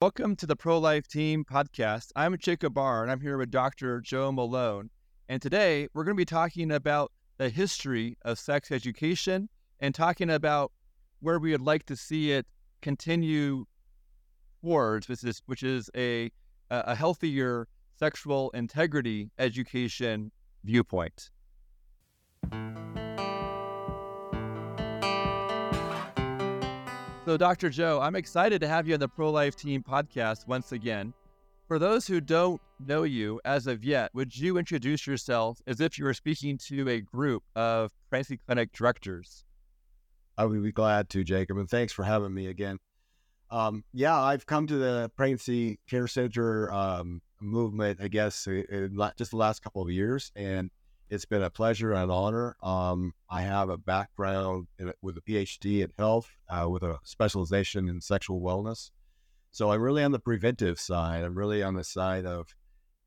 Welcome to the Pro Life Team podcast. I'm Jacob Barr, and I'm here with Dr. Joe Malone. And today we're going to be talking about the history of sex education and talking about where we would like to see it continue towards, which is, which is a, a healthier sexual integrity education viewpoint. So, Dr. Joe, I'm excited to have you on the Pro Life Team podcast once again. For those who don't know you as of yet, would you introduce yourself as if you were speaking to a group of pregnancy clinic directors? I would be glad to, Jacob, and thanks for having me again. Um, yeah, I've come to the pregnancy care center um, movement, I guess, in just the last couple of years, and it's been a pleasure and an honor. Um, I have a background in, with a PhD in health uh, with a specialization in sexual wellness. So I'm really on the preventive side. I'm really on the side of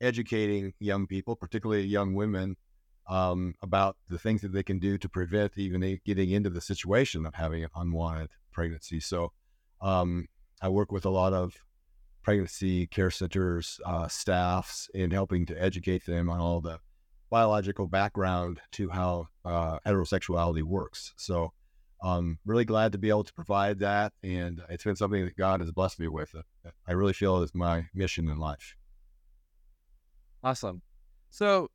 educating young people, particularly young women, um, about the things that they can do to prevent even getting into the situation of having an unwanted pregnancy. So um, I work with a lot of pregnancy care centers, uh, staffs, in helping to educate them on all the biological background to how uh, heterosexuality works. So I'm um, really glad to be able to provide that. And it's been something that God has blessed me with. I really feel is my mission in life. Awesome. So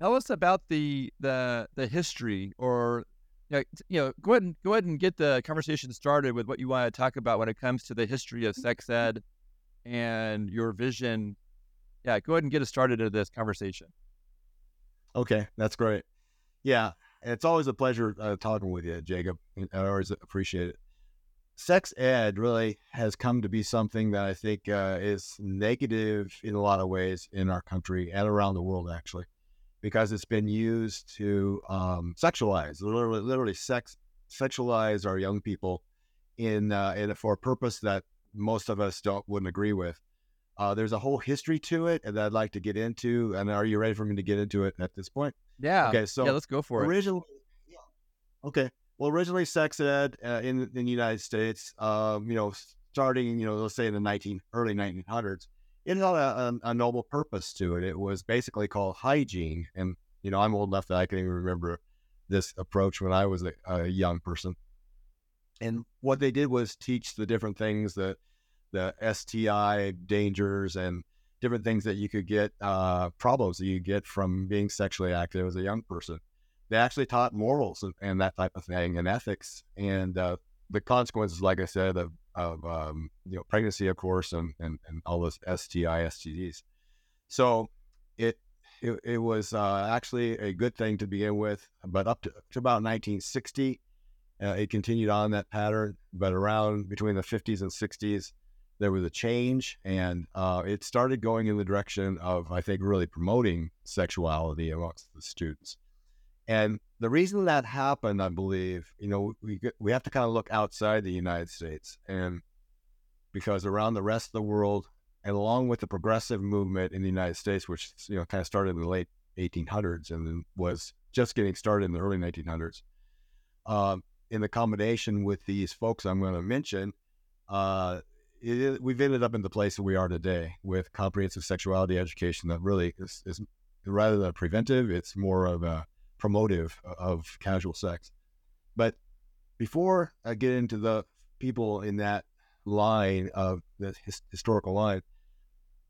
tell us about the the the history or you know, go ahead and go ahead and get the conversation started with what you want to talk about when it comes to the history of sex ed and your vision. Yeah, go ahead and get us started into this conversation. Okay, that's great. Yeah, it's always a pleasure uh, talking with you, Jacob. I always appreciate it. Sex ed really has come to be something that I think uh, is negative in a lot of ways in our country and around the world, actually, because it's been used to um, sexualize, literally, literally sex, sexualize our young people in, uh, in for a purpose that most of us don't wouldn't agree with. Uh, there's a whole history to it that I'd like to get into. And are you ready for me to get into it at this point? Yeah. Okay. So yeah, let's go for originally, it. Yeah. Okay. Well, originally, sex ed uh, in in the United States, um, you know, starting, you know, let's say in the 19 early 1900s, it had a, a, a, noble purpose to it. It was basically called hygiene, and you know, I'm old enough that I can even remember this approach when I was a, a young person. And what they did was teach the different things that the STI dangers and different things that you could get, uh, problems that you get from being sexually active as a young person. They actually taught morals and, that type of thing and ethics and uh, the consequences, like I said, of, of um, you know pregnancy, of course, and, and, and all those STI, STDs. So it it, it was uh, actually a good thing to begin with, but up to, to about 1960, uh, it continued on that pattern. But around between the 50s and 60s, there was a change, and uh, it started going in the direction of, I think, really promoting sexuality amongst the students. And the reason that happened, I believe, you know, we we have to kind of look outside the United States, and because around the rest of the world, and along with the progressive movement in the United States, which you know kind of started in the late 1800s and was just getting started in the early 1900s, um, in the combination with these folks I'm going to mention, uh, it, we've ended up in the place that we are today with comprehensive sexuality education that really is, is rather than preventive, it's more of a promotive of casual sex. But before I get into the people in that line of the his, historical line,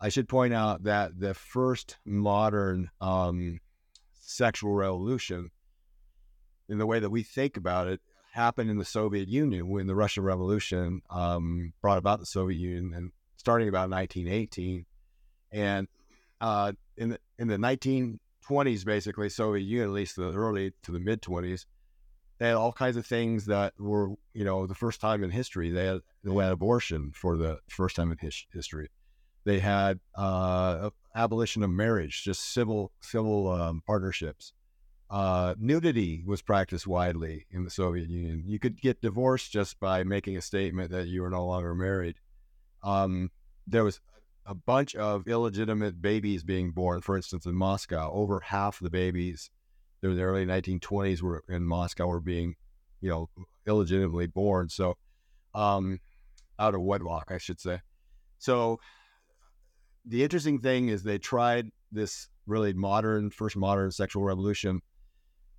I should point out that the first modern um, sexual revolution, in the way that we think about it, happened in the Soviet Union when the Russian Revolution um, brought about the Soviet Union, and starting about 1918, and uh, in the in the 1920s, basically Soviet Union, at least the early to the mid 20s, they had all kinds of things that were you know the first time in history. They had they had abortion for the first time in his, history. They had uh, abolition of marriage, just civil civil um, partnerships. Uh, nudity was practiced widely in the Soviet Union. You could get divorced just by making a statement that you were no longer married. Um, there was a bunch of illegitimate babies being born. For instance, in Moscow, over half the babies in the early 1920s were in Moscow were being, you know, illegitimately born. So, um, out of wedlock, I should say. So the interesting thing is they tried this really modern, first modern sexual revolution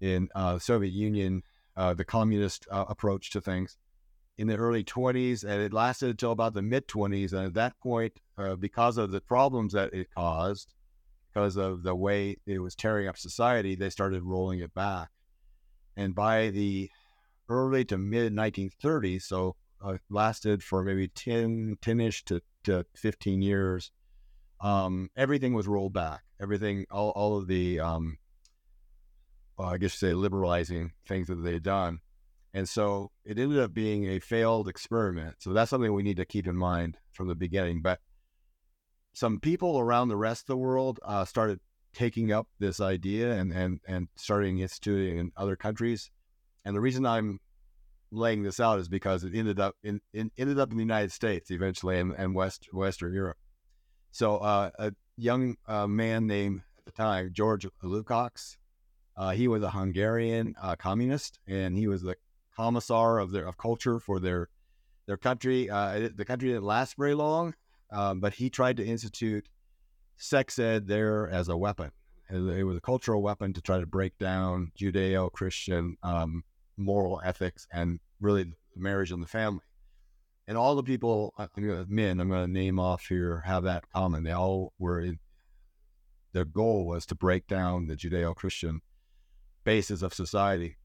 in uh, Soviet Union, uh, the communist uh, approach to things in the early 20s, and it lasted until about the mid 20s. And at that point, uh, because of the problems that it caused, because of the way it was tearing up society, they started rolling it back. And by the early to mid 1930s, so uh, lasted for maybe 10, 10-ish to, to 15 years, um, everything was rolled back. Everything, all, all of the, um, well, I guess you say liberalizing things that they had done. And so it ended up being a failed experiment. So that's something we need to keep in mind from the beginning. But some people around the rest of the world uh, started taking up this idea and, and, and starting instituting in other countries. And the reason I'm laying this out is because it ended up in, in ended up in the United States eventually and, and West Western Europe. So uh, a young uh, man named at the time George Lukács, uh, he was a Hungarian uh, communist, and he was the commissar of their of culture for their their country. Uh, the country didn't last very long, um, but he tried to institute sex ed there as a weapon. It was a cultural weapon to try to break down Judeo-Christian um, moral ethics and really marriage and the family. And all the people, men, I'm going to name off here, have that common. They all were, in, their goal was to break down the Judeo Christian basis of society.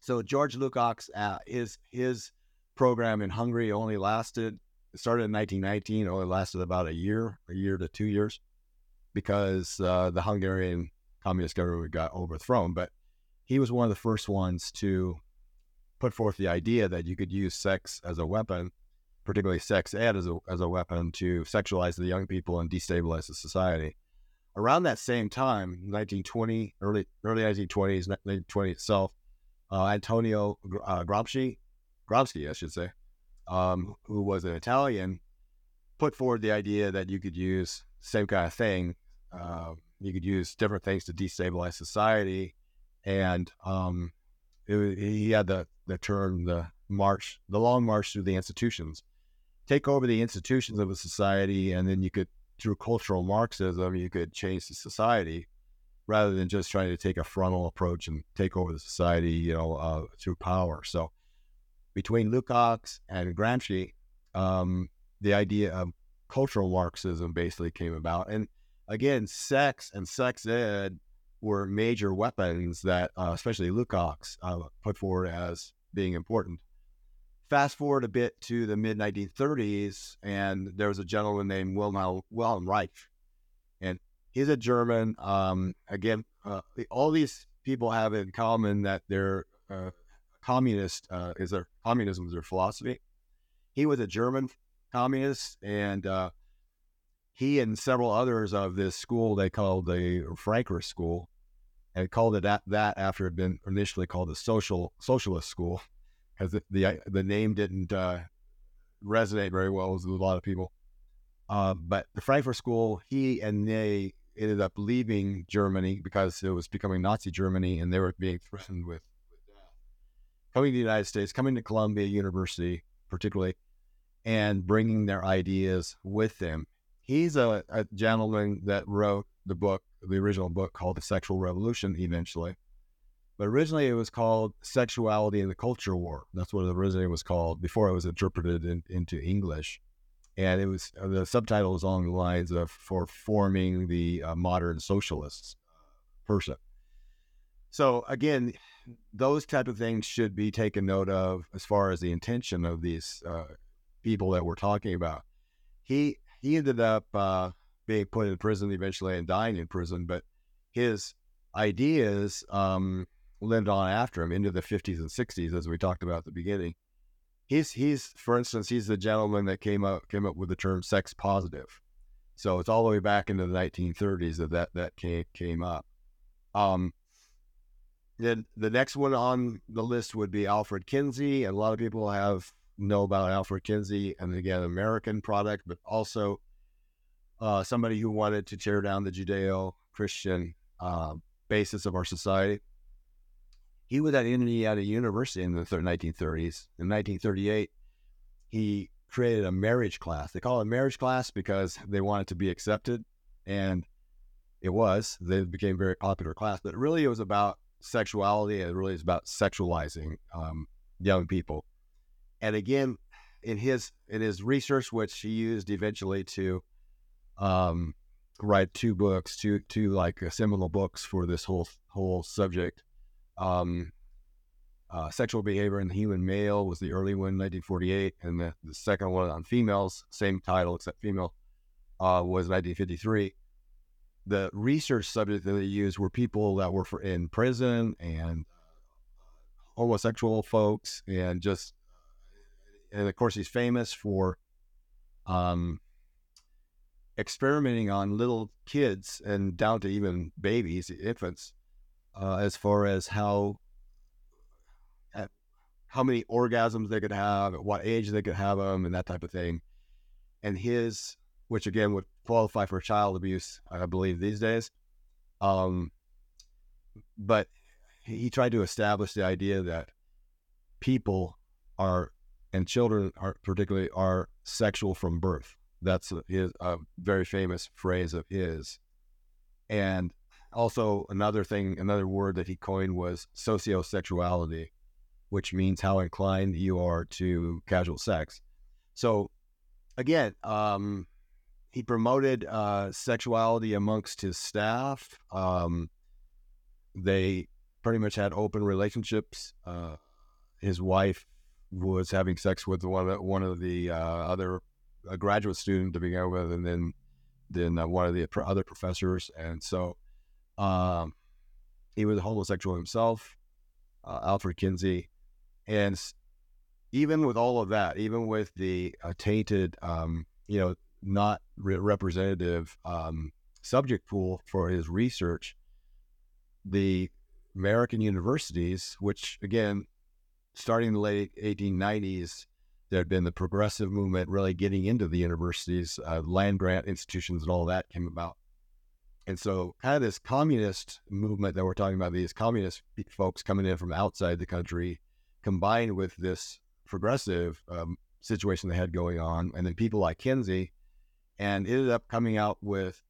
So George Lukács, uh, his, his program in Hungary only lasted, it started in 1919, only lasted about a year, a year to two years, because uh, the Hungarian communist government got overthrown. But he was one of the first ones to put forth the idea that you could use sex as a weapon, particularly sex ed as a, as a weapon to sexualize the young people and destabilize the society. Around that same time, 1920, early early 1920s, 1920 itself, uh, Antonio uh, Gramsci, Gramsci, I should say, um, who was an Italian, put forward the idea that you could use same kind of thing. Uh, you could use different things to destabilize society, and um, it, he had the the term the march, the long march through the institutions. Take over the institutions of a society, and then you could, through cultural Marxism, you could change the society rather than just trying to take a frontal approach and take over the society, you know, uh, through power. So between Lukács and Gramsci, um, the idea of cultural Marxism basically came about. And again, sex and sex ed were major weapons that, uh, especially Lukács, uh, put forward as being important. Fast forward a bit to the mid 1930s, and there was a gentleman named Wilhelm, Wilhelm Reich, and he's a German. Um, again, uh, all these people have in common that they're uh, communist. Uh, is their communism is their philosophy. He was a German communist, and uh, he and several others of this school they called the Frankfurt School and called it that, that after it had been initially called the social socialist school because the, the, the name didn't uh, resonate very well with a lot of people. Uh, but the Frankfurt School, he and they ended up leaving Germany because it was becoming Nazi Germany and they were being threatened with, with death. Coming to the United States, coming to Columbia University, particularly, and bringing their ideas with them. He's a, a gentleman that wrote the book the original book called The Sexual Revolution eventually. But originally it was called Sexuality in the Culture War. That's what it originally was called before it was interpreted in, into English. And it was uh, the subtitle was along the lines of for forming the uh, modern socialists uh, person. So again, those type of things should be taken note of as far as the intention of these uh, people that we're talking about. He he ended up uh, being put in prison eventually and dying in prison, but his ideas um, lived on after him into the 50s and 60s, as we talked about at the beginning. He's he's for instance, he's the gentleman that came up came up with the term sex positive. So it's all the way back into the 1930s that that, that came came up. Um, then the next one on the list would be Alfred Kinsey, and a lot of people have know about Alfred Kinsey, and again, American product, but also uh, somebody who wanted to tear down the Judeo Christian uh, basis of our society. He was at Indiana University in the 1930s. In 1938, he created a marriage class. They call it a marriage class because they wanted to be accepted, and it was. They became a very popular class, but really it was about sexuality. It really is about sexualizing um, young people. And again, in his in his research, which he used eventually to um, write two books, two two like seminal books for this whole whole subject. Um, uh, sexual behavior in the human male was the early one, 1948, and the, the second one on females, same title except female, uh, was 1953. The research subject that they used were people that were for, in prison and homosexual folks, and just, and of course, he's famous for um, experimenting on little kids and down to even babies, infants, uh, as far as how how many orgasms they could have, at what age they could have them, and that type of thing. And his, which again would qualify for child abuse, I believe these days. Um, but he tried to establish the idea that people are and children are particularly are sexual from birth. That's his a very famous phrase of his. And also another thing, another word that he coined was sociosexuality, which means how inclined you are to casual sex. So, again, um, he promoted uh, sexuality amongst his staff. Um, they pretty much had open relationships. Uh, his wife was having sex with one of the, one of the uh, other graduate student to begin with, and then then uh, one of the other professors, and so um, he was a homosexual himself, uh, Alfred Kinsey, and even with all of that, even with the uh, tainted, um, you know, not re- representative um, subject pool for his research, the American universities, which again, starting in the late 1890s, there had been the progressive movement really getting into the universities, uh, land grant institutions, and all that came about. And so, kind of this communist movement that we're talking about, these communist folks coming in from outside the country, combined with this progressive um, situation they had going on, and then people like Kinsey, and ended up coming out with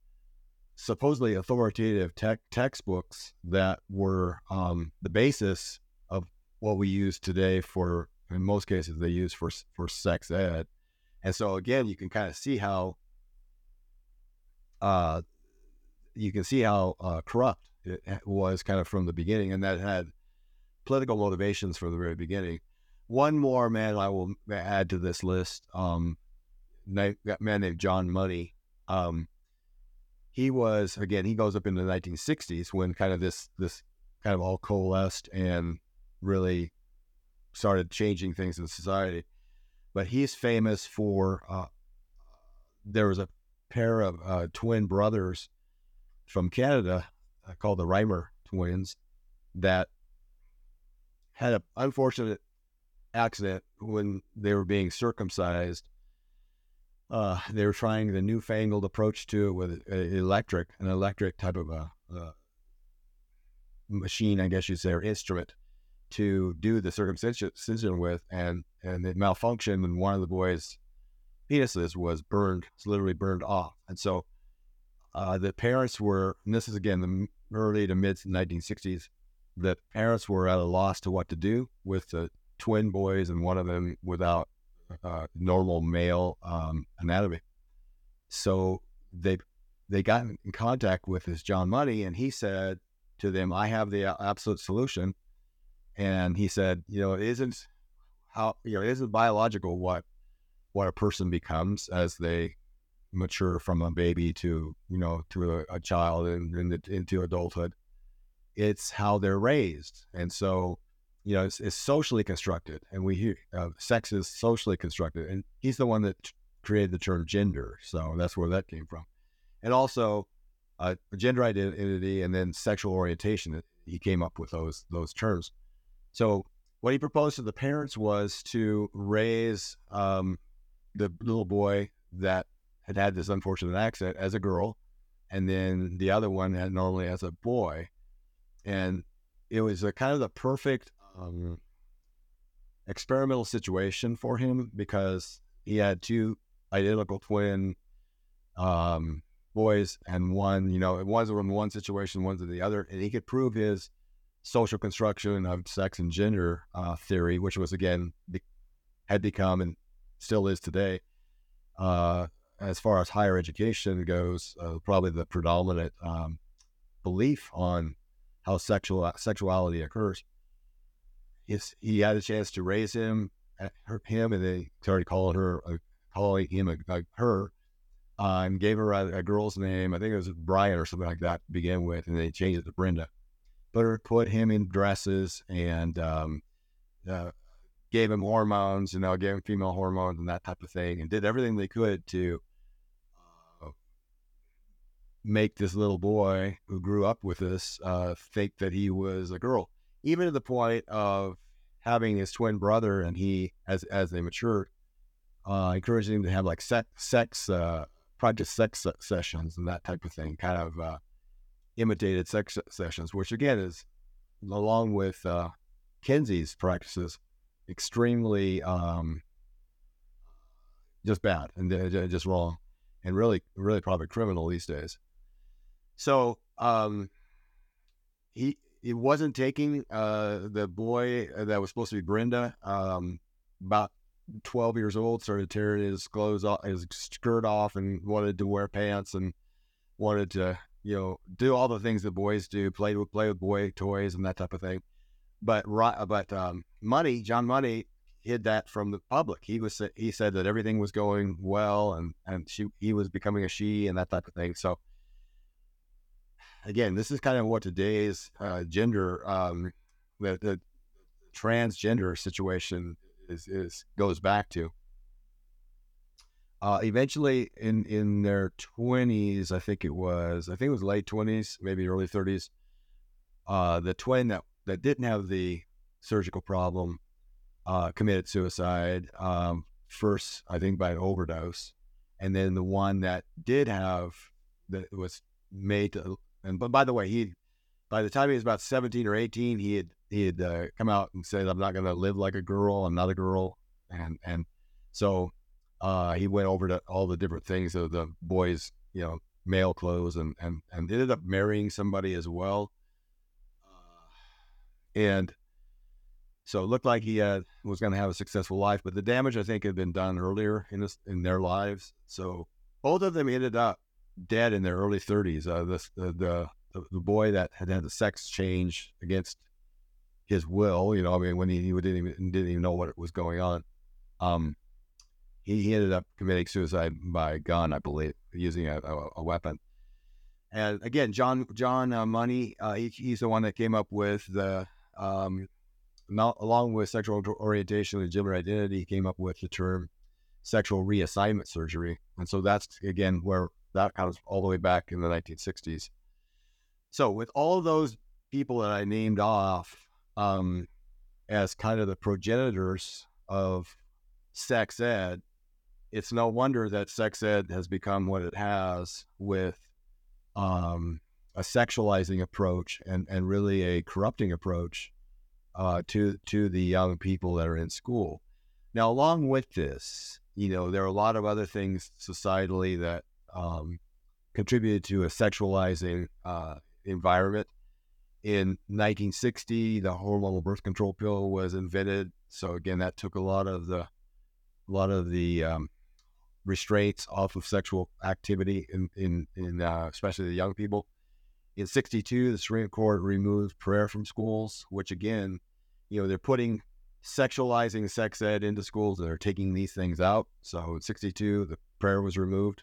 supposedly authoritative tech textbooks that were um, the basis of what we use today for, in most cases, they use for for sex ed. And so again, you can kind of see how uh, you can see how uh, corrupt it was kind of from the beginning, and that had political motivations from the very beginning. One more man I will add to this list, um, man named John Money. Um, he was again, he goes up into the 1960s when kind of this this kind of all coalesced and really started changing things in society. But he's famous for uh, there was a pair of uh, twin brothers from Canada uh, called the Reimer twins that had an unfortunate accident when they were being circumcised. Uh, they were trying the newfangled approach to it with electric, an electric type of a, a machine, I guess you'd say, or instrument to do the circumcision with, and and it malfunctioned, and one of the boys' penises was burned, literally burned off, and so uh, the parents were, and this is again the early to mid 1960s, the parents were at a loss to what to do with the twin boys and one of them without uh, normal male um, anatomy. So they they got in contact with this John Money, and he said to them, "I have the absolute solution." And he said, "You know, it isn't how you know it isn't biological what what a person becomes as they mature from a baby to you know to a, a child and, and into adulthood it's how they're raised. And so you know it's, it's socially constructed and we hear uh, sex is socially constructed and he's the one that t- created the term gender so that's where that came from. And also uh, gender identity and then sexual orientation he came up with those those terms. So what he proposed to the parents was to raise um, the little boy that had had this unfortunate accident as a girl, and then the other one had normally as a boy, and it was a kind of the perfect um, experimental situation for him because he had two identical twin um, boys, and one, you know, one's in one situation, one's in the other, and he could prove his social construction of sex and gender uh, theory, which was again be- had become and still is today, uh, as far as higher education goes, uh, probably the predominant um, belief on how sexual sexuality occurs. He's, he had a chance to raise him, uh, her, him, and they started calling her, uh, calling him a, a her, uh, and gave her a, a, girl's name. I think it was Brian or something like that to begin with, and they changed it to Brenda. Put her, put him in dresses, and um, uh, gave him hormones, you know, gave him female hormones and that type of thing, and did everything they could to uh, make this little boy who grew up with us uh, think that he was a girl, even to the point of having his twin brother and he, as as they matured, uh, encouraging him to have like sex, sex uh, practice sex sessions and that type of thing, kind of uh, imitated sex sessions, which again is along with Kinsey's practices extremely um, just bad and just wrong and really, really probably criminal these days. So um, he he wasn't taking uh, the boy that was supposed to be Brenda. Um, about twelve years old, started tearing his clothes off, his skirt off, and wanted to wear pants and wanted to you know do all the things that boys do, play with play with boy toys and that type of thing. But but um, Money, John Money, hid that from the public. He was he said that everything was going well and and she he was becoming a she and that type of thing. So again, this is kind of what today's uh, gender um, the, the transgender situation is, is goes back to. Uh, eventually, in in their twenties, I think it was, I think it was late twenties, maybe early thirties. Uh, the twin that that didn't have the surgical problem uh, committed suicide. Um, first, I think by an overdose, and then the one that did have that was made to. And but by the way, he by the time he was about seventeen or eighteen, he had he had uh, come out and said, "I'm not going to live like a girl. I'm not a girl," and and so uh, he went over to all the different things of the boys, you know, male clothes, and and and ended up marrying somebody as well. And so it looked like he had, was going to have a successful life, but the damage I think had been done earlier in this, in their lives. So both of them ended up dead in their early 30s. Uh, the, the, the boy that had had the sex change against his will, you know, I mean, when he, he didn't even didn't even know what was going on. Um, he, he ended up committing suicide by gun, I believe, using a, a, a weapon. And again, John John uh, Money, uh, he, he's the one that came up with the um, not, along with sexual orientation and gender identity, came up with the term sexual reassignment surgery. And so that's, again, where that comes all the way back in the 1960s. So, with all those people that I named off um, as kind of the progenitors of sex ed, it's no wonder that sex ed has become what it has with um, a sexualizing approach and, and really a corrupting approach uh, to to the young people that are in school. Now, along with this, you know, there are a lot of other things societally that um, contributed to a sexualizing uh, environment. In 1960, the hormonal birth control pill was invented. So again, that took a lot of the a lot of the um, restraints off of sexual activity in in, in uh, especially the young people. In 62, the Supreme Court removed prayer from schools, which again, you know, they're putting sexualizing sex ed into schools and they're taking these things out. So in 62, the prayer was removed.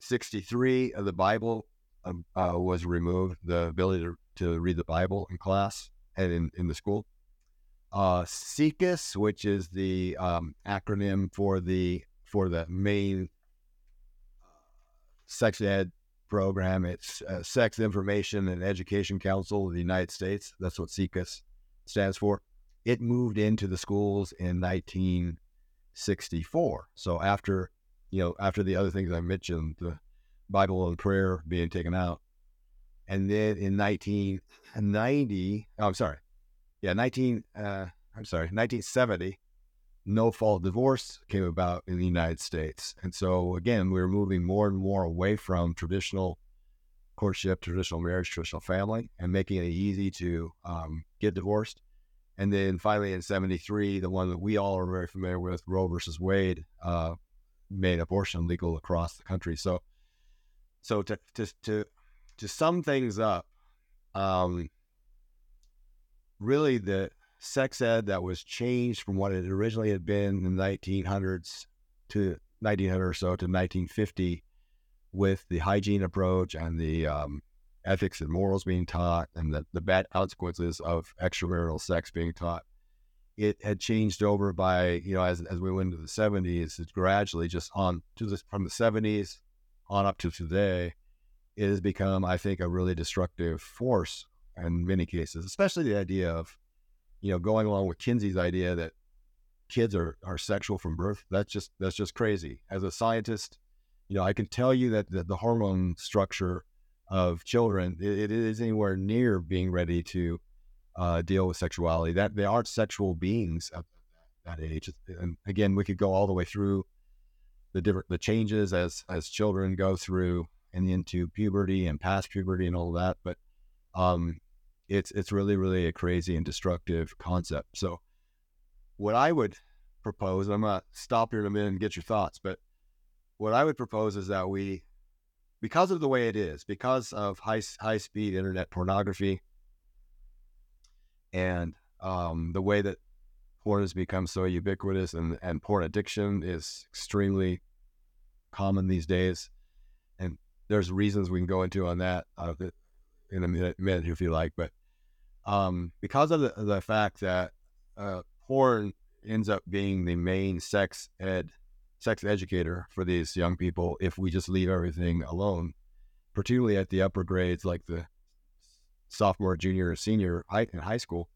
63, the Bible um, uh, was removed, the ability to, to read the Bible in class and in, in the school. Uh, SIECUS, which is the um, acronym for the for the main uh, sex ed program. It's uh, Sex Information and Education Council of the United States. That's what SIECUS stands for. It moved into the schools in 1964. So after, you know, after the other things I mentioned, the Bible and prayer being taken out, and then in 1990, oh, I'm sorry, yeah, 19, uh, I'm sorry, 1970, no fault divorce came about in the United States. And so, again, we were moving more and more away from traditional courtship, traditional marriage, traditional family, and making it easy to um, get divorced. And then finally in 73, the one that we all are very familiar with, Roe versus Wade, uh, made abortion legal across the country. So, so to, to, to, to sum things up, um, really the sex ed that was changed from what it originally had been in the 1900s to 1900 or so to 1950 with the hygiene approach and the um, ethics and morals being taught and the, the bad consequences of extramarital sex being taught. It had changed over by, you know, as, as we went into the 70s, it's gradually just on to this, from the 70s on up to today, it has become, I think, a really destructive force in many cases, especially the idea of, you know, going along with Kinsey's idea that kids are, are sexual from birth. That's just that's just crazy. As a scientist, you know, I can tell you that the, the hormone structure of children it, it is anywhere near being ready to uh, deal with sexuality. That they aren't sexual beings at that age. And again, we could go all the way through the different the changes as as children go through and into puberty and past puberty and all that. But um, it's it's really really a crazy and destructive concept. So what I would propose, I'm gonna stop here in a minute and get your thoughts, but what I would propose is that we, because of the way it is, because of high high speed internet pornography, and um, the way that porn has become so ubiquitous and, and porn addiction is extremely common these days. And there's reasons we can go into on that uh, in a minute, minute if you like. But um, because of the, the fact that uh, porn ends up being the main sex ed sex educator for these young people if we just leave everything alone, particularly at the upper grades like the sophomore, junior, or senior high, in high school.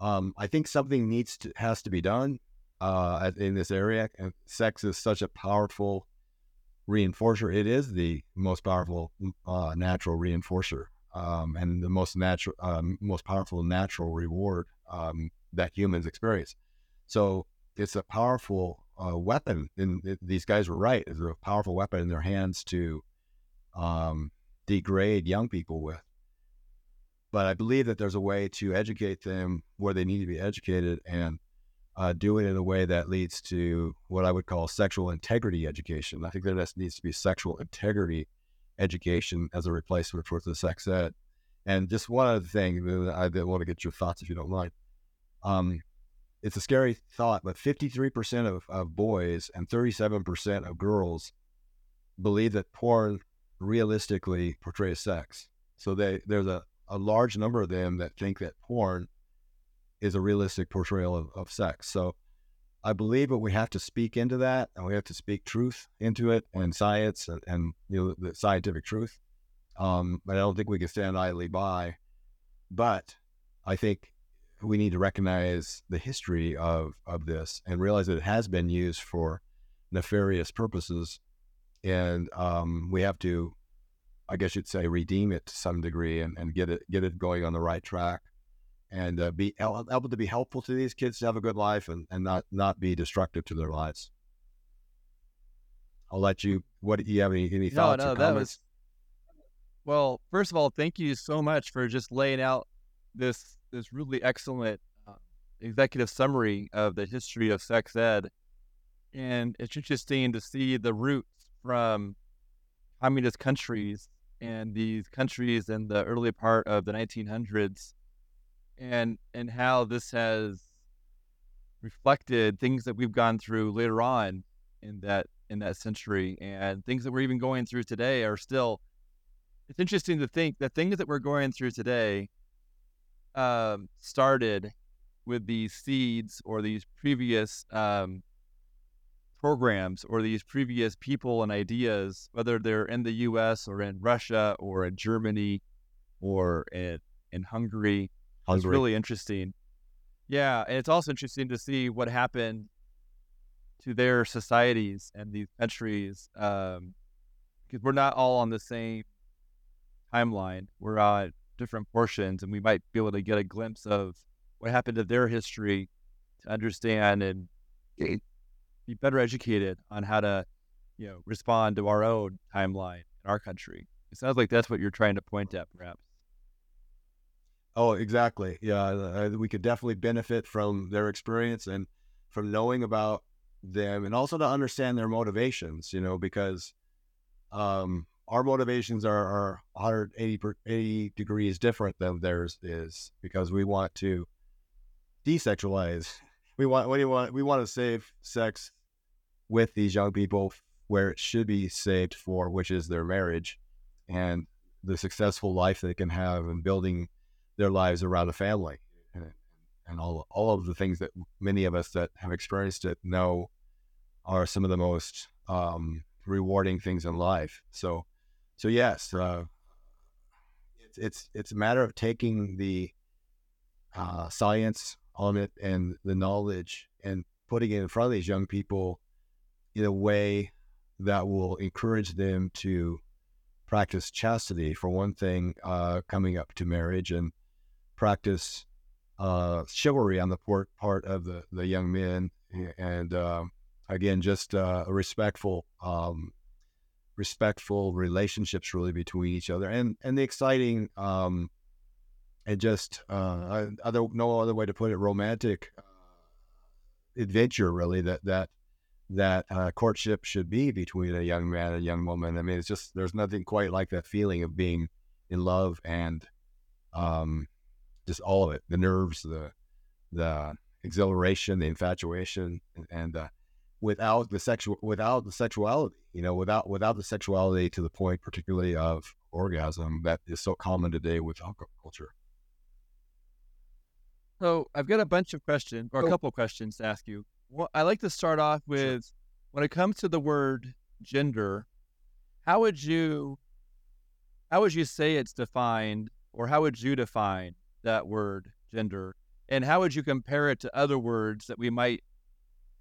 Um, I think something needs to has to be done uh, in this area. And sex is such a powerful reinforcer. It is the most powerful uh, natural reinforcer um, and the most natural, um, most powerful natural reward um, that humans experience. So it's a powerful uh, weapon. And it, these guys were right. It's a powerful weapon in their hands to um, degrade young people with. But I believe that there's a way to educate them where they need to be educated and uh, do it in a way that leads to what I would call sexual integrity education. I think there needs to be sexual integrity education as a replacement for the sex ed. And just one other thing that I want to get your thoughts if you don't mind. Um, it's a scary thought, but 53% of, of boys and 37% of girls believe that porn realistically portrays sex. So they there's a, a large number of them that think that porn is a realistic portrayal of, of sex. So I believe that we have to speak into that and we have to speak truth into it and science and, and you know the scientific truth. Um, but I don't think we can stand idly by. But I think we need to recognize the history of of this and realize that it has been used for nefarious purposes, and um, we have to, I guess you'd say, redeem it to some degree and, and get it get it going on the right track and uh, be able to be helpful to these kids to have a good life and, and not not be destructive to their lives. I'll let you. What do you have any any thoughts no, no, or comments? Was, well, first of all, thank you so much for just laying out this this really excellent uh, executive summary of the history of sex ed, and it's interesting to see the roots from communist countries and these countries in the early part of the 1900s and and how this has reflected things that we've gone through later on in that in that century and things that we're even going through today are still it's interesting to think that things that we're going through today um, started with these seeds or these previous um, programs or these previous people and ideas, whether they're in the U.S. or in Russia or in Germany or in, in Hungary it's really interesting. Yeah, and it's also interesting to see what happened to their societies and these countries because um, we're not all on the same timeline. We're on different portions, and we might be able to get a glimpse of what happened to their history to understand and be better educated on how to, you know, respond to our own timeline in our country. It sounds like that's what you're trying to point at, perhaps. Oh, exactly. Yeah, we could definitely benefit from their experience and from knowing about them, and also to understand their motivations. You know, because um, our motivations are, are 180 per, 80 degrees different than theirs is because we want to desexualize. We want we want we want to save sex with these young people where it should be saved for, which is their marriage and the successful life they can have in building their lives around a family and, all all of the things that many of us that have experienced it know are some of the most um, rewarding things in life. So, so yes, uh, it's it's it's a matter of taking the uh, science on it and the knowledge and putting it in front of these young people in a way that will encourage them to practice chastity for one thing, uh, coming up to marriage and practice uh, chivalry on the part, part of the, the young men and um, again just uh, a respectful um, respectful relationships really between each other and and the exciting um, and just uh, other no other way to put it romantic uh, adventure really that that that uh, courtship should be between a young man and a young woman. I mean, it's just there's nothing quite like that feeling of being in love and um, just all of it the nerves, the the exhilaration, the infatuation, and, uh, without the sexual without the sexuality, you know, without without the sexuality to the point, particularly of orgasm, that is so common today with alcohol culture. So I've got a bunch of questions or a couple of questions to ask you. Well, I like to start off with sure. when it comes to the word gender, how would you how would you say it's defined or how would you define that word gender? And how would you compare it to other words that we might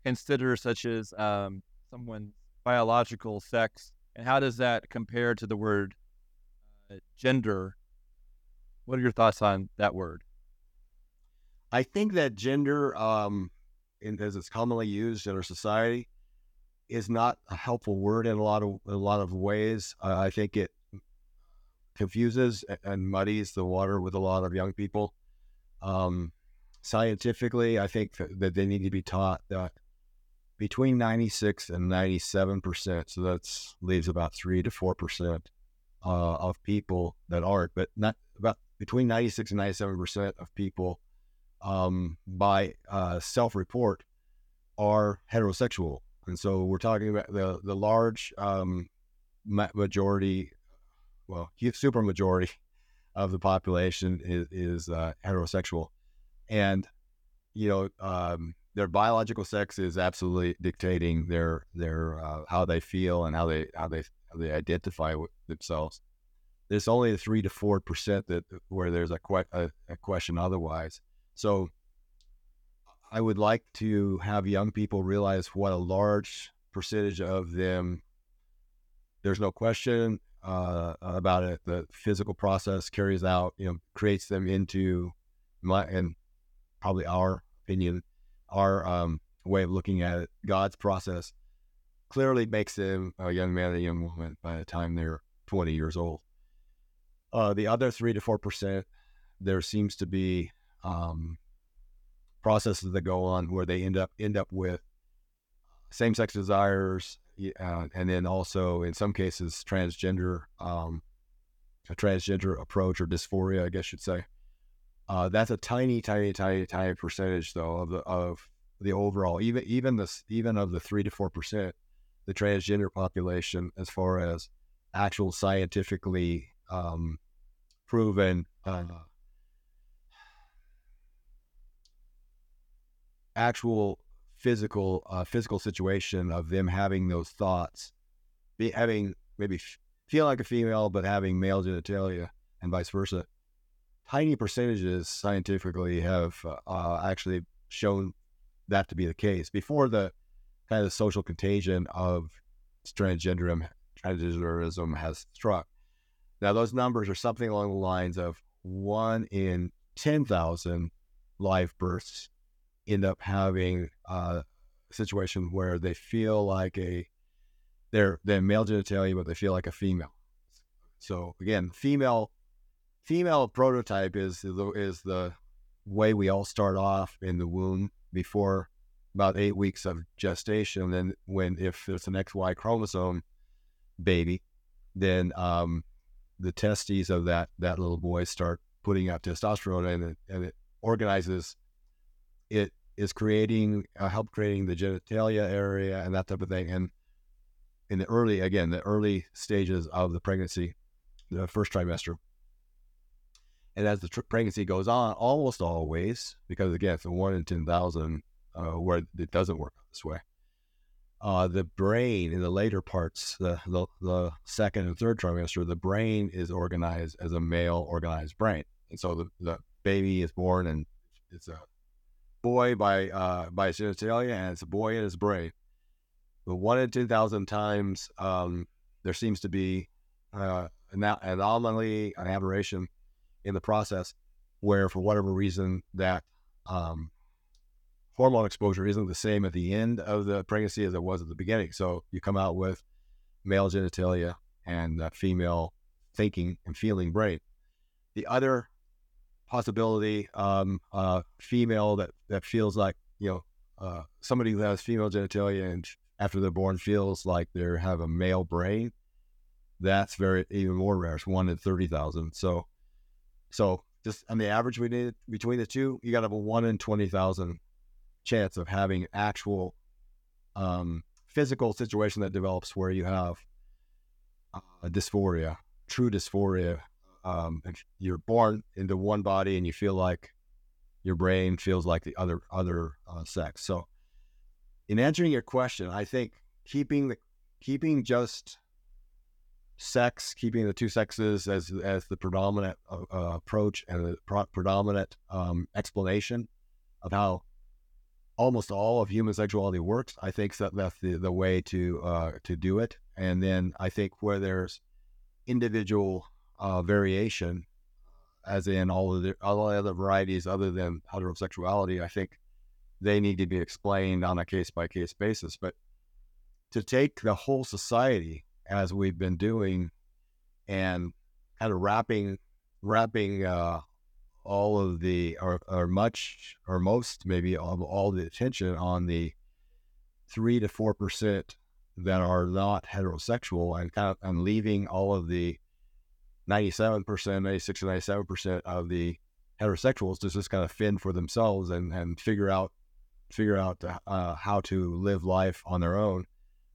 consider, such as um, someone's biological sex? And how does that compare to the word uh, gender? What are your thoughts on that word? I think that gender um, as it's commonly used in our society, is not a helpful word in a lot of a lot of ways. Uh, I think it confuses and muddies the water with a lot of young people. Um, scientifically, I think that they need to be taught that between 96 and 97 percent, so that's leaves about three to four percent uh, of people that aren't, but not about between 96 and 97 percent of people um, by uh, self-report are heterosexual, and so we're talking about the the large um, majority, well, super majority of the population is, is uh, heterosexual, and you know um, their biological sex is absolutely dictating their their uh, how they feel and how they how they how they identify with themselves. There's only a three to four percent that where there's a, que- a, a question otherwise. So I would like to have young people realize what a large percentage of them, there's no question uh, about it. The physical process carries out, you know, creates them into my, and probably our opinion, our um, way of looking at it, God's process clearly makes them a young man a young woman by the time they're 20 years old. Uh, the other three to four percent, there seems to be um, processes that go on where they end up end up with same sex desires, uh, and then also in some cases transgender um, a transgender approach or dysphoria, I guess you'd say. Uh, that's a tiny, tiny, tiny, tiny percentage though of the of the overall even even this even of the three to four percent the transgender population as far as actual scientifically um, proven uh, actual physical uh, physical situation of them having those thoughts, be, having maybe f- feel like a female but having male genitalia and vice versa. Tiny percentages scientifically have uh, actually shown that to be the case before the kind of social contagion of transgenderism, transgenderism has struck. Now, those numbers are something along the lines of one in 10,000 live births end up having a situation where they feel like a they're they're male genitalia, but they feel like a female. So again, female female prototype is the is the way we all start off in the womb before about eight weeks of gestation. Then when if it's an XY chromosome baby, then um, the testes of that that little boy start putting out testosterone, and it, and it organizes. It is creating uh, help creating the genitalia area and that type of thing. And in the early again the early stages of the pregnancy, the first trimester. And as the tr- pregnancy goes on, almost always, because again, it's a one in 10,000 uh, where it doesn't work this way uh, the brain in the later parts, the, the, the second and third trimester, the brain is organized as a male organized brain, and so the, the baby is born and it's a boy by uh, by genitalia and it's a boy in his brain. But one in ten thousand times, um, there seems to be uh, an anomaly, an aberration in the process, where for whatever reason that um, hormone exposure isn't the same at the end of the pregnancy as it was at the beginning. So you come out with male genitalia and female thinking and feeling brain. The other possibility, um, female that, that feels like, you know, uh, somebody who has female genitalia and after they're born feels like they have a male brain, that's very even more rare. It's one in 30,000. So, so just on the average we need between the two, you got to have a one in 20,000 chance of having actual um, physical situation that develops where you have uh, dysphoria, true dysphoria. Um, you're born into one body and you feel like your brain feels like the other other uh, sex. So, in answering your question, I think keeping the keeping just sex, keeping the two sexes as as the predominant uh, uh approach and the pro- predominant um, explanation of how almost all of human sexuality works. I think that that's the, the way to uh, to do it. And then I think where there's individual uh, variation, as in all of the all the other varieties other than heterosexuality, I think they need to be explained on a case by case basis. But to take the whole society as we've been doing and kind of wrapping wrapping uh, all of the or, or much or most maybe of all the attention on the three to four percent that are not heterosexual and kind of and leaving all of the 97 percent 96 to 97 percent of the heterosexuals to just kind of fend for themselves and and figure out figure out uh, how to live life on their own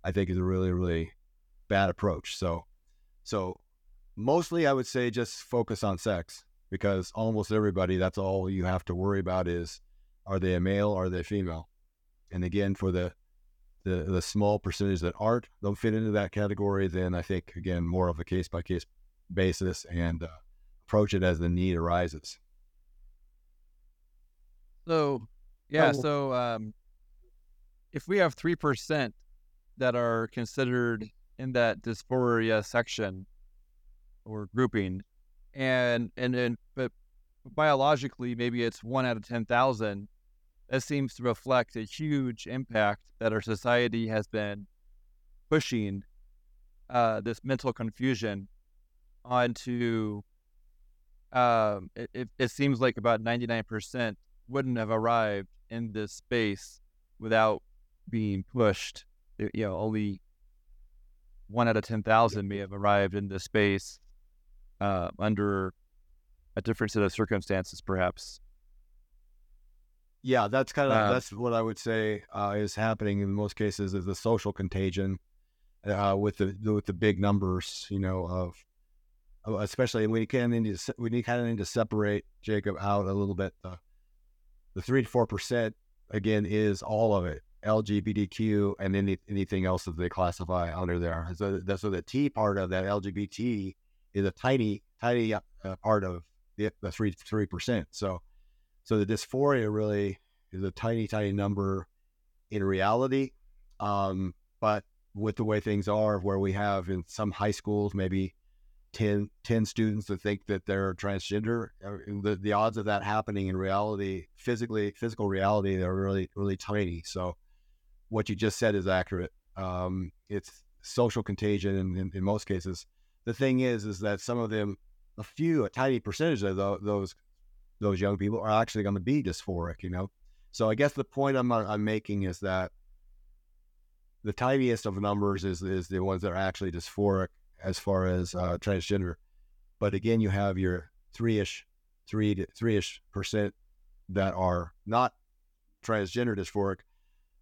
i think is a really really bad approach so so mostly i would say just focus on sex because almost everybody, that's all you have to worry about is are they a male, are they female? And again, for the the, the small percentage that aren't, don't fit into that category, then I think, again, more of a case by case basis and uh, approach it as the need arises. So, yeah, oh. so um, if we have 3% that are considered in that dysphoria section or grouping, and and and but biologically maybe it's one out of ten thousand. That seems to reflect a huge impact that our society has been pushing uh, this mental confusion onto. Um, it, it, seems like about ninety nine percent wouldn't have arrived in this space without being pushed. You know, only one out of ten thousand may have arrived in this space uh, under a different set of circumstances, perhaps. Yeah, that's kind of uh, that's what I would say uh, is happening in most cases is the social contagion uh, with the with the big numbers, you know, of especially we can need to we kind of need to separate Jacob out a little bit. The the three to four percent again is all of it LGBTQ and any, anything else that they classify under there. So, so the T part of that LGBT is a tiny, tiny uh, part of the, the three three percent. So, so the dysphoria really is a tiny, tiny number in reality. Um, but with the way things are, where we have in some high schools maybe 10, 10 students that think that they're transgender, uh, the, the odds of that happening in reality, physically, physical reality, they're really, really tiny. So, what you just said is accurate. Um, it's social contagion in, in, in, most cases. The thing is, is that some of them, a few, a tiny percentage of those those young people are actually going to be dysphoric. You know, so I guess the point I'm I'm making is that the tiniest of numbers is is the ones that are actually dysphoric as far as uh, transgender. But again, you have your three ish, three to three ish percent that are not transgender dysphoric,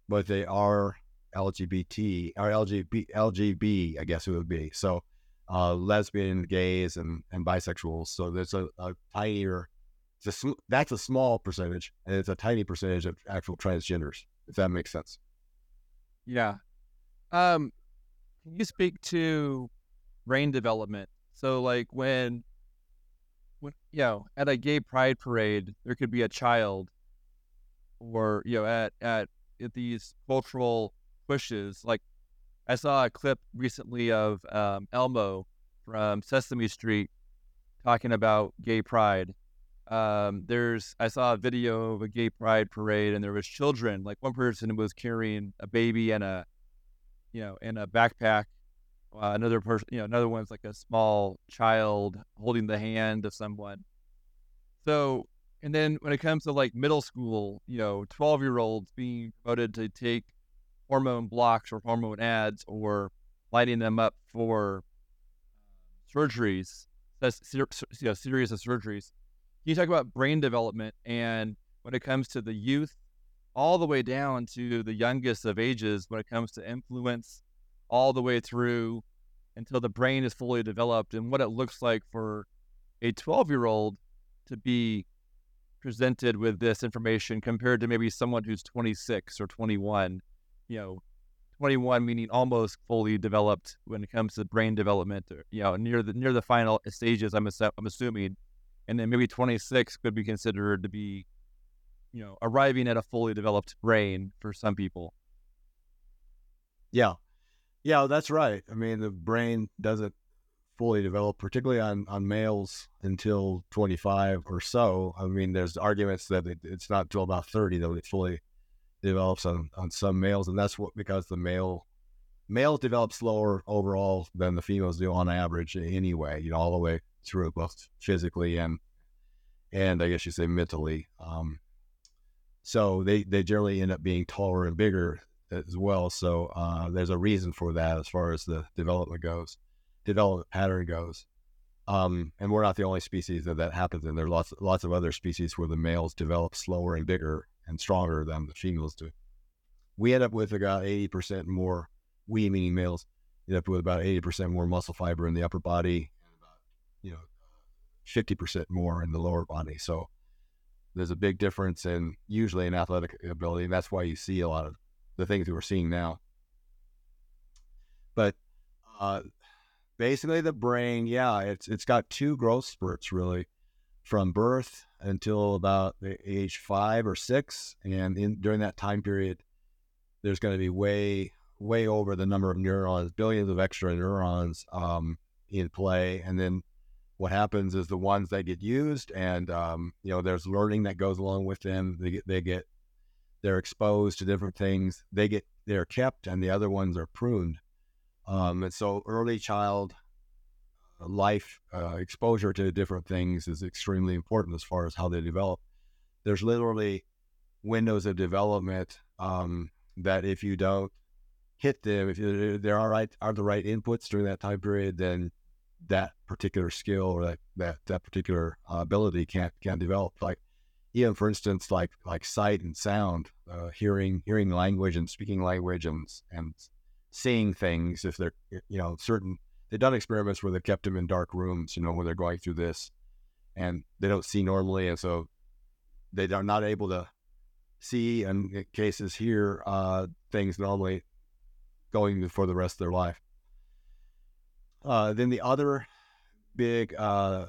but they are LGBT or LGB, LGB, I guess it would be. So uh, lesbian, gays, and, and bisexuals. So there's a, a tinier, a that's a small percentage, and it's a tiny percentage of actual transgenders, if that makes sense. Yeah. Um, can you speak to brain development? So, like when, when you know, at a gay pride parade, there could be a child, or you know, at at, at these cultural pushes. Like I saw a clip recently of um, Elmo from Sesame Street talking about gay pride. Um, there's I saw a video of a gay pride parade and there was children. Like one person was carrying a baby and a you know in a backpack. Uh, another person, you know, another one's like a small child holding the hand of someone. So, and then when it comes to like middle school, you know, 12 year olds being promoted to take hormone blocks or hormone ads or lighting them up for surgeries, you know, series of surgeries. Can you talk about brain development and when it comes to the youth, all the way down to the youngest of ages, when it comes to influence, all the way through until the brain is fully developed, and what it looks like for a 12 year old to be presented with this information compared to maybe someone who's 26 or 21 you know, 21 meaning almost fully developed when it comes to brain development, or, you know, near the near the final stages. I'm I'm assuming, and then maybe 26 could be considered to be, you know, arriving at a fully developed brain for some people. Yeah, yeah, that's right. I mean, the brain doesn't fully develop, particularly on on males until 25 or so. I mean, there's arguments that it, it's not until about 30 that it fully develops on, on some males, and that's what because the male males develop slower overall than the females do on average anyway. You know, all the way through both physically and and I guess you say mentally. Um, so they they generally end up being taller and bigger as well. So uh, there's a reason for that as far as the development goes, development pattern goes. Um, and we're not the only species that that happens in. There are lots lots of other species where the males develop slower and bigger and stronger than the females do. We end up with about 80% more, we meaning males, end up with about 80% more muscle fiber in the upper body and about, you know, 50% more in the lower body. So there's a big difference in usually in athletic ability. And that's why you see a lot of the things that we're seeing now. But uh, basically the brain, yeah, it's it's got two growth spurts really from birth until about the age five or six. And in, during that time period, there's going to be way, way over the number of neurons, billions of extra neurons um, in play. And then what happens is the ones that get used, and um, you know, there's learning that goes along with them. They get, they get, they're exposed to different things. They get, they're kept, and the other ones are pruned. Um, and so, early child life uh, exposure to different things is extremely important as far as how they develop. There's literally windows of development um, that if you don't hit them, if you, there are right are the right inputs during that time period, then that particular skill or that that, that particular uh, ability can't can't develop. Like even for instance, like like sight and sound, uh, hearing hearing language and speaking language and and seeing things. If they're you know certain they've done experiments where they've kept them in dark rooms, you know, when they're going through this, and they don't see normally, and so they are not able to see, and cases here, uh, things normally going for the rest of their life. Uh, then the other big uh,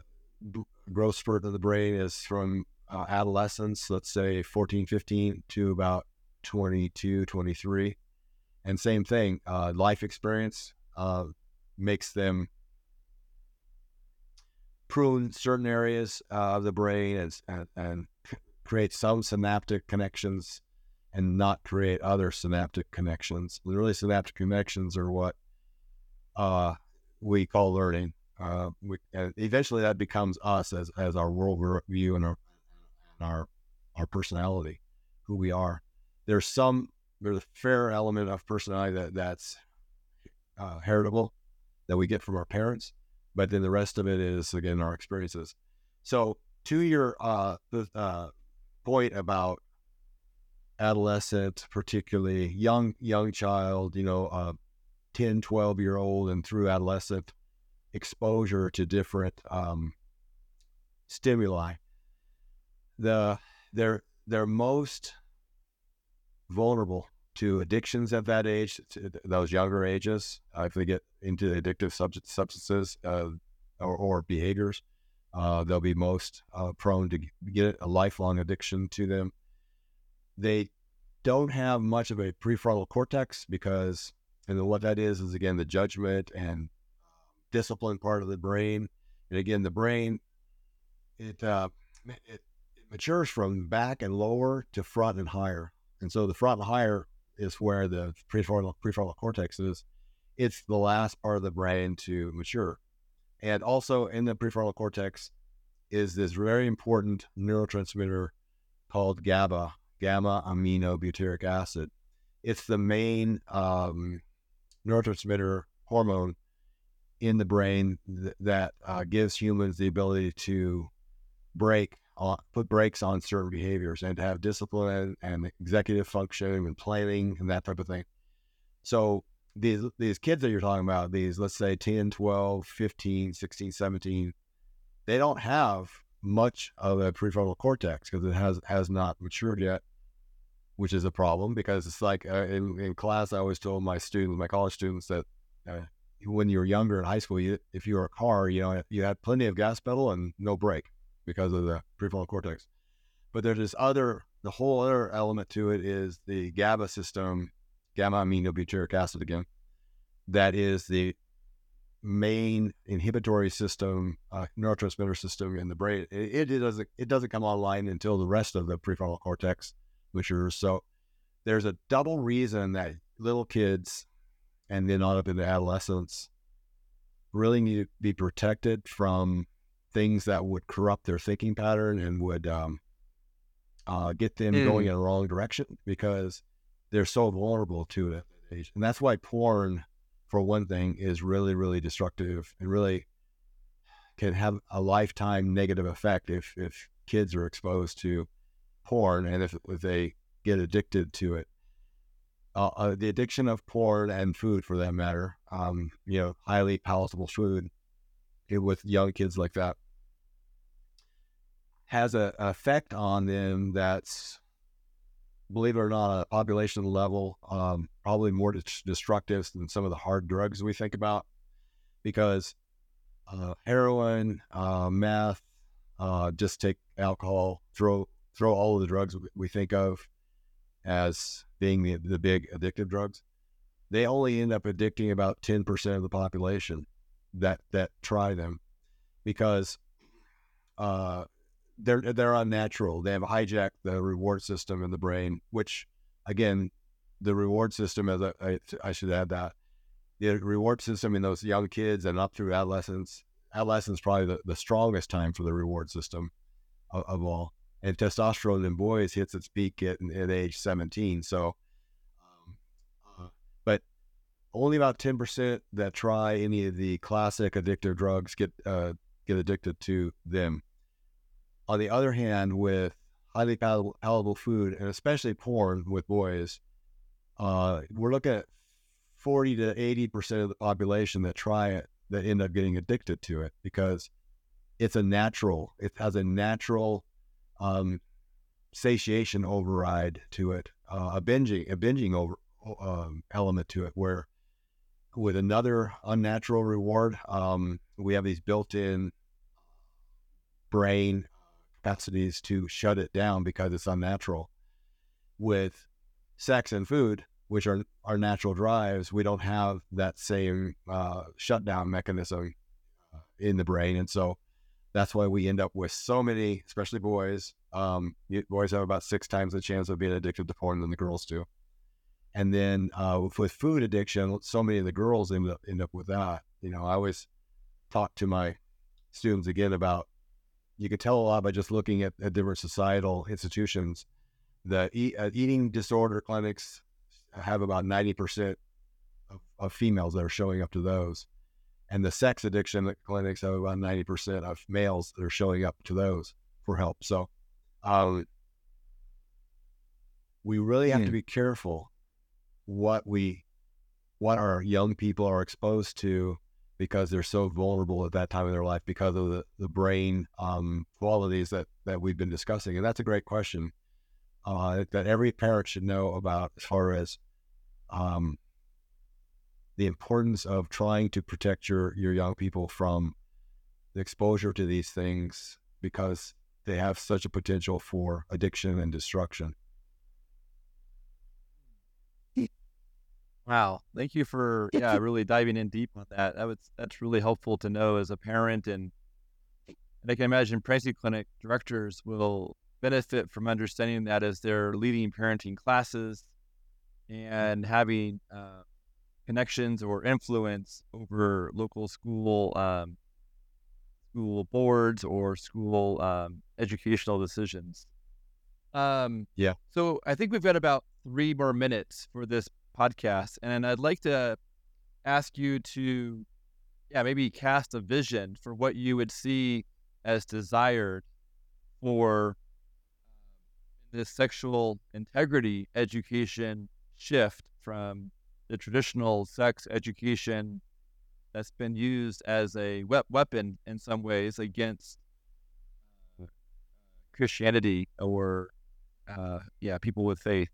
growth spurt of the brain is from uh, adolescence, let's say 14, 15 to about 22, 23. And same thing, uh, life experience, uh, makes them prune certain areas of the brain and, and, and create some synaptic connections and not create other synaptic connections. Really, synaptic connections are what uh, we call learning. Uh, we, eventually, that becomes us as as our worldview and our our our personality, who we are. There's some there's a fair element of personality that that's uh, heritable that we get from our parents, but then the rest of it is again our experiences. So to your uh, the, uh, point about adolescent, particularly young young child, you know, uh, 10, 12 year old and through adolescent exposure to different um, stimuli, the they're they're most vulnerable to addictions at that age, those younger ages, uh, if they get into addictive substances uh, or, or, behaviors, uh, they'll be most uh, prone to get a lifelong addiction to them. They don't have much of a prefrontal cortex because, and what that is, is again the judgment and discipline part of the brain. And again, the brain, it, uh, it matures from back and lower to front and higher. And so the front and higher is where the prefrontal, prefrontal cortex is. It's the last part of the brain to mature. And also in the prefrontal cortex is this very important neurotransmitter called GABA, gamma aminobutyric acid. It's the main um, neurotransmitter hormone in the brain th- that uh, gives humans the ability to break put brakes on certain behaviors and to have discipline and executive function and planning and that type of thing. So these these kids that you're talking about, these let's say 10, 12, 15, 16, 17, they don't have much of a prefrontal cortex because it has has not matured yet, which is a problem because it's like uh, in, in class I always told my students, my college students that uh, when you were younger in high school, you, if you were a car, you know, you had plenty of gas pedal and no brake because of the prefrontal cortex. But there's this other, the whole other element to it is the GABA system, gamma aminobutyric acid again, that is the main inhibitory system, uh, neurotransmitter system in the brain. It, it, doesn't it doesn't come online until the rest of the prefrontal cortex matures. So there's a double reason that little kids and then on up into adolescence really need to be protected from things that would corrupt their thinking pattern and would um, uh, get them mm. going in the wrong direction because they're so vulnerable to it. And that's why porn, for one thing, is really, really destructive and really can have a lifetime negative effect if, if kids are exposed to porn and if, if they get addicted to it. Uh, uh, the addiction of porn and food, for that matter, um, you know, highly palatable food with young kids like that has a, an effect on them that's, believe it or not, a population level, um, probably more destructive than some of the hard drugs we think about because uh, heroin, uh, meth, uh, just take alcohol, throw throw all of the drugs we think of as being the, the big addictive drugs. They only end up addicting about 10% of the population that that try them because uh, they're they're unnatural. They have hijacked the reward system in the brain, which again, the reward system as a, I, I should add that the reward system in those young kids and up through adolescence. Adolescence probably the, the strongest time for the reward system of, of all. And testosterone in boys hits its peak at, at age 17. So, only about 10% that try any of the classic addictive drugs get uh, get addicted to them. On the other hand, with highly palatable, palatable food, and especially porn with boys, uh, we're looking at 40 to 80% of the population that try it that end up getting addicted to it because it's a natural, it has a natural um, satiation override to it, uh, a binging, a binging over um, element to it, where with another unnatural reward, um, we have these built-in brain capacities to shut it down because it's unnatural. With sex and food, which are our natural drives, we don't have that same uh, shutdown mechanism uh, in the brain, and so That's why we end up with so many, especially boys. Um, boys have about six times the chance of being addicted to porn than the girls do. And then uh, with food addiction, so many of the girls end up end up with that. You know, I always talk to my students again about you can tell a lot by just looking at, at different societal institutions. The e- uh, eating disorder clinics have about ninety percent of, of females that are showing up to those, and the sex addiction clinics have about ninety percent of males that are showing up to those for help. So, um, we really have to be careful what we what our young people are exposed to because they're so vulnerable at that time in their life because of the, the brain um, qualities that, that we've been discussing. And that's a great question uh, that every parent should know about as far as um, the importance of trying to protect your, your young people from the exposure to these things because they have such a potential for addiction and destruction. Wow, thank you for yeah really diving in deep on that. That was that's really helpful to know as a parent, and, and I can imagine pregnancy clinic directors will benefit from understanding that as they're leading parenting classes and having uh, connections or influence over local school um, school boards or school um, educational decisions. Um, yeah. So I think we've got about three more minutes for this podcast. And I'd like to ask you to, yeah, maybe cast a vision for what you would see as desired for um, this sexual integrity education shift from the traditional sex education that's been used as a we- weapon in some ways against uh, Christianity or uh, yeah people with faith.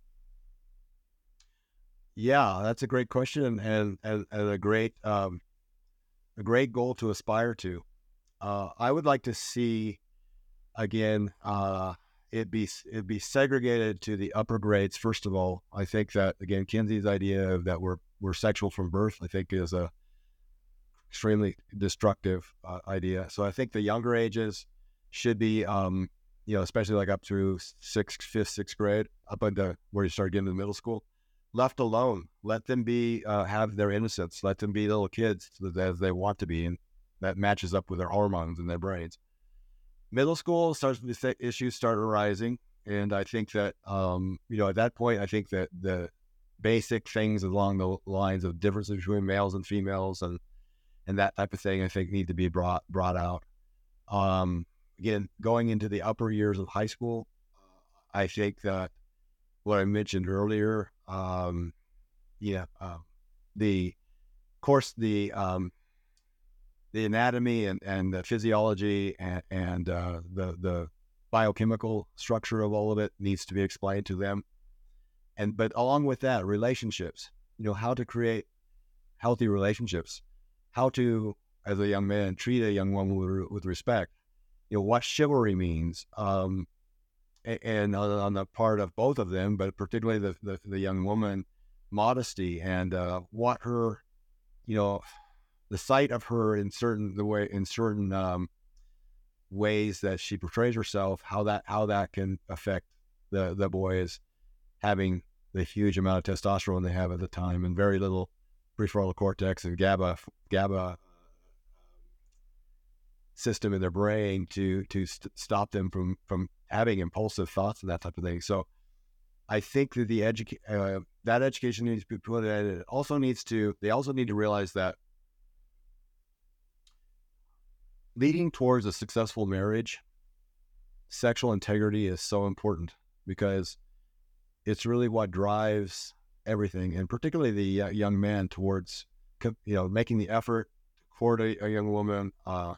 Yeah, that's a great question and and, and a great um, a great goal to aspire to. Uh, I would like to see again uh, it be it be segregated to the upper grades. First of all, I think that again Kinsey's idea of that we're we're sexual from birth, I think, is a extremely destructive uh, idea. So I think the younger ages should be, um, you know, especially like up through sixth, fifth, sixth grade, up into where you start getting to middle school left alone. Let them be, uh, have their innocence. Let them be little kids as they want to be, and that matches up with their hormones and their brains. Middle school starts the issues start arising, and I think that um, you know at that point, I think that the basic things along the lines of differences between males and females and and that type of thing, I think need to be brought brought out. Um, again, going into the upper years of high school, I think that what I mentioned earlier um, yeah, uh, the course the um, the anatomy and, and the physiology and, and uh, the the biochemical structure of all of it needs to be explained to them. And but along with that, relationships. You know how to create healthy relationships, how to, as a young man, treat a young woman with, with respect. You know what chivalry means. Um, and on the part of both of them, but particularly the, the, the young woman, modesty and uh, what her, you know, the sight of her in certain the way in certain um, ways that she portrays herself, how that how that can affect the the boys having the huge amount of testosterone they have at the time and very little prefrontal cortex and GABA GABA system in their brain to to st- stop them from from having impulsive thoughts and that type of thing. So I think that the educa- uh, that education needs to be put in. It also needs to they also need to realize that leading towards a successful marriage, sexual integrity is so important because it's really what drives everything, and particularly the uh, young man towards you know making the effort to court a, a young woman, uh,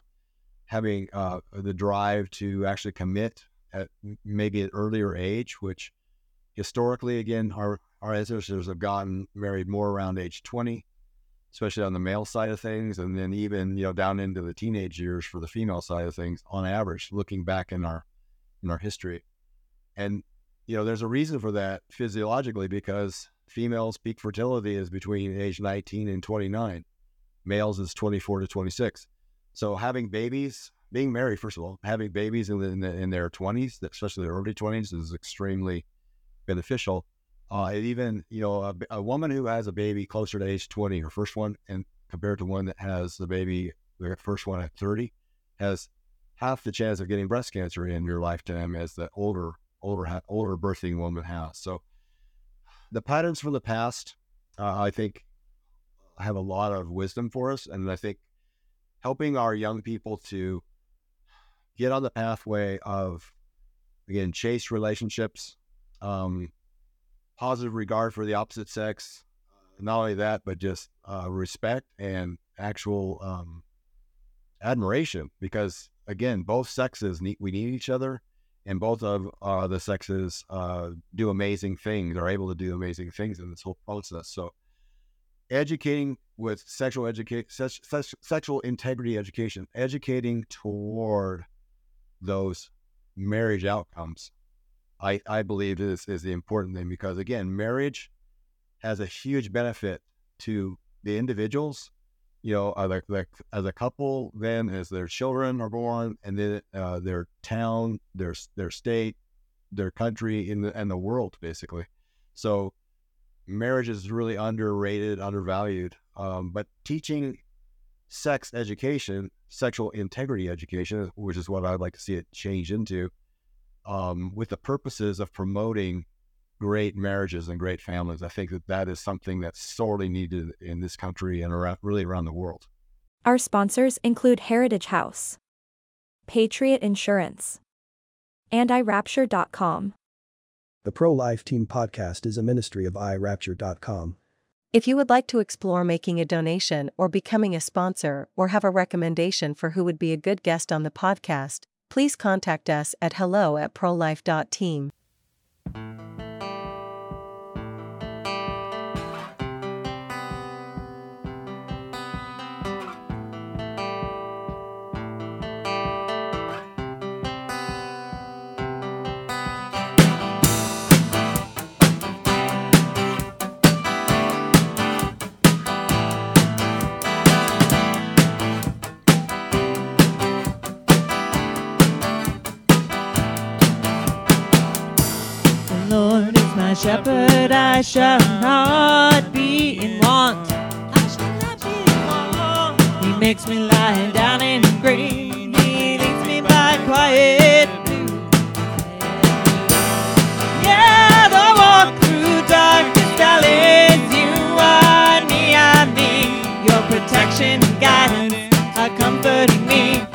having uh, the drive to actually commit at maybe an earlier age, which historically, again, our, our ancestors have gotten married more around age 20, especially on the male side of things. And then even, you know, down into the teenage years for the female side of things on average, looking back in our, in our history. And, you know, there's a reason for that physiologically because females' peak fertility is between age 19 and 29. Males is 24 to 26. So having babies being married, first of all, having babies in, in, in their 20s, especially their early 20s, is extremely beneficial. Uh, even, you know, a, a, woman who has a baby closer to age 20, her first one, and compared to one that has the baby, their first one at 30, has half the chance of getting breast cancer in your lifetime as the older, older, older birthing woman has. So the patterns from the past, uh, I think, have a lot of wisdom for us. And I think helping our young people to get on the pathway of again chase relationships um, positive regard for the opposite sex not only that but just uh, respect and actual um, admiration because again both sexes need we need each other and both of uh, the sexes uh, do amazing things are able to do amazing things in this whole process. So educating with sexual education sexual integrity education educating toward those marriage outcomes, I, I believe is, is the important thing because, again, marriage has a huge benefit to the individuals, you know, as a, as a couple, then as their children are born, and then uh, their town, their their state, their country, in the, and the world, basically. So, marriage is really underrated, undervalued. Um, but teaching sex education, sexual integrity education, which is what I'd like to see it change into, um, with the purposes of promoting great marriages and great families. I think that that is something that's sorely needed in this country and around, really around the world. Our sponsors include Heritage House, Patriot Insurance, and iRapture.com. The Pro Life Team podcast is a ministry of iRapture.com. If you would like to explore making a donation or becoming a sponsor or have a recommendation for who would be a good guest on the podcast, please contact us at hello at prolife.team. shepherd, I shall not be in want. I shall not be in want. He makes me lie down in green. He leads me by quiet Yeah, though I walk through darkest valleys, you are near me. Your protection and guidance are comforting me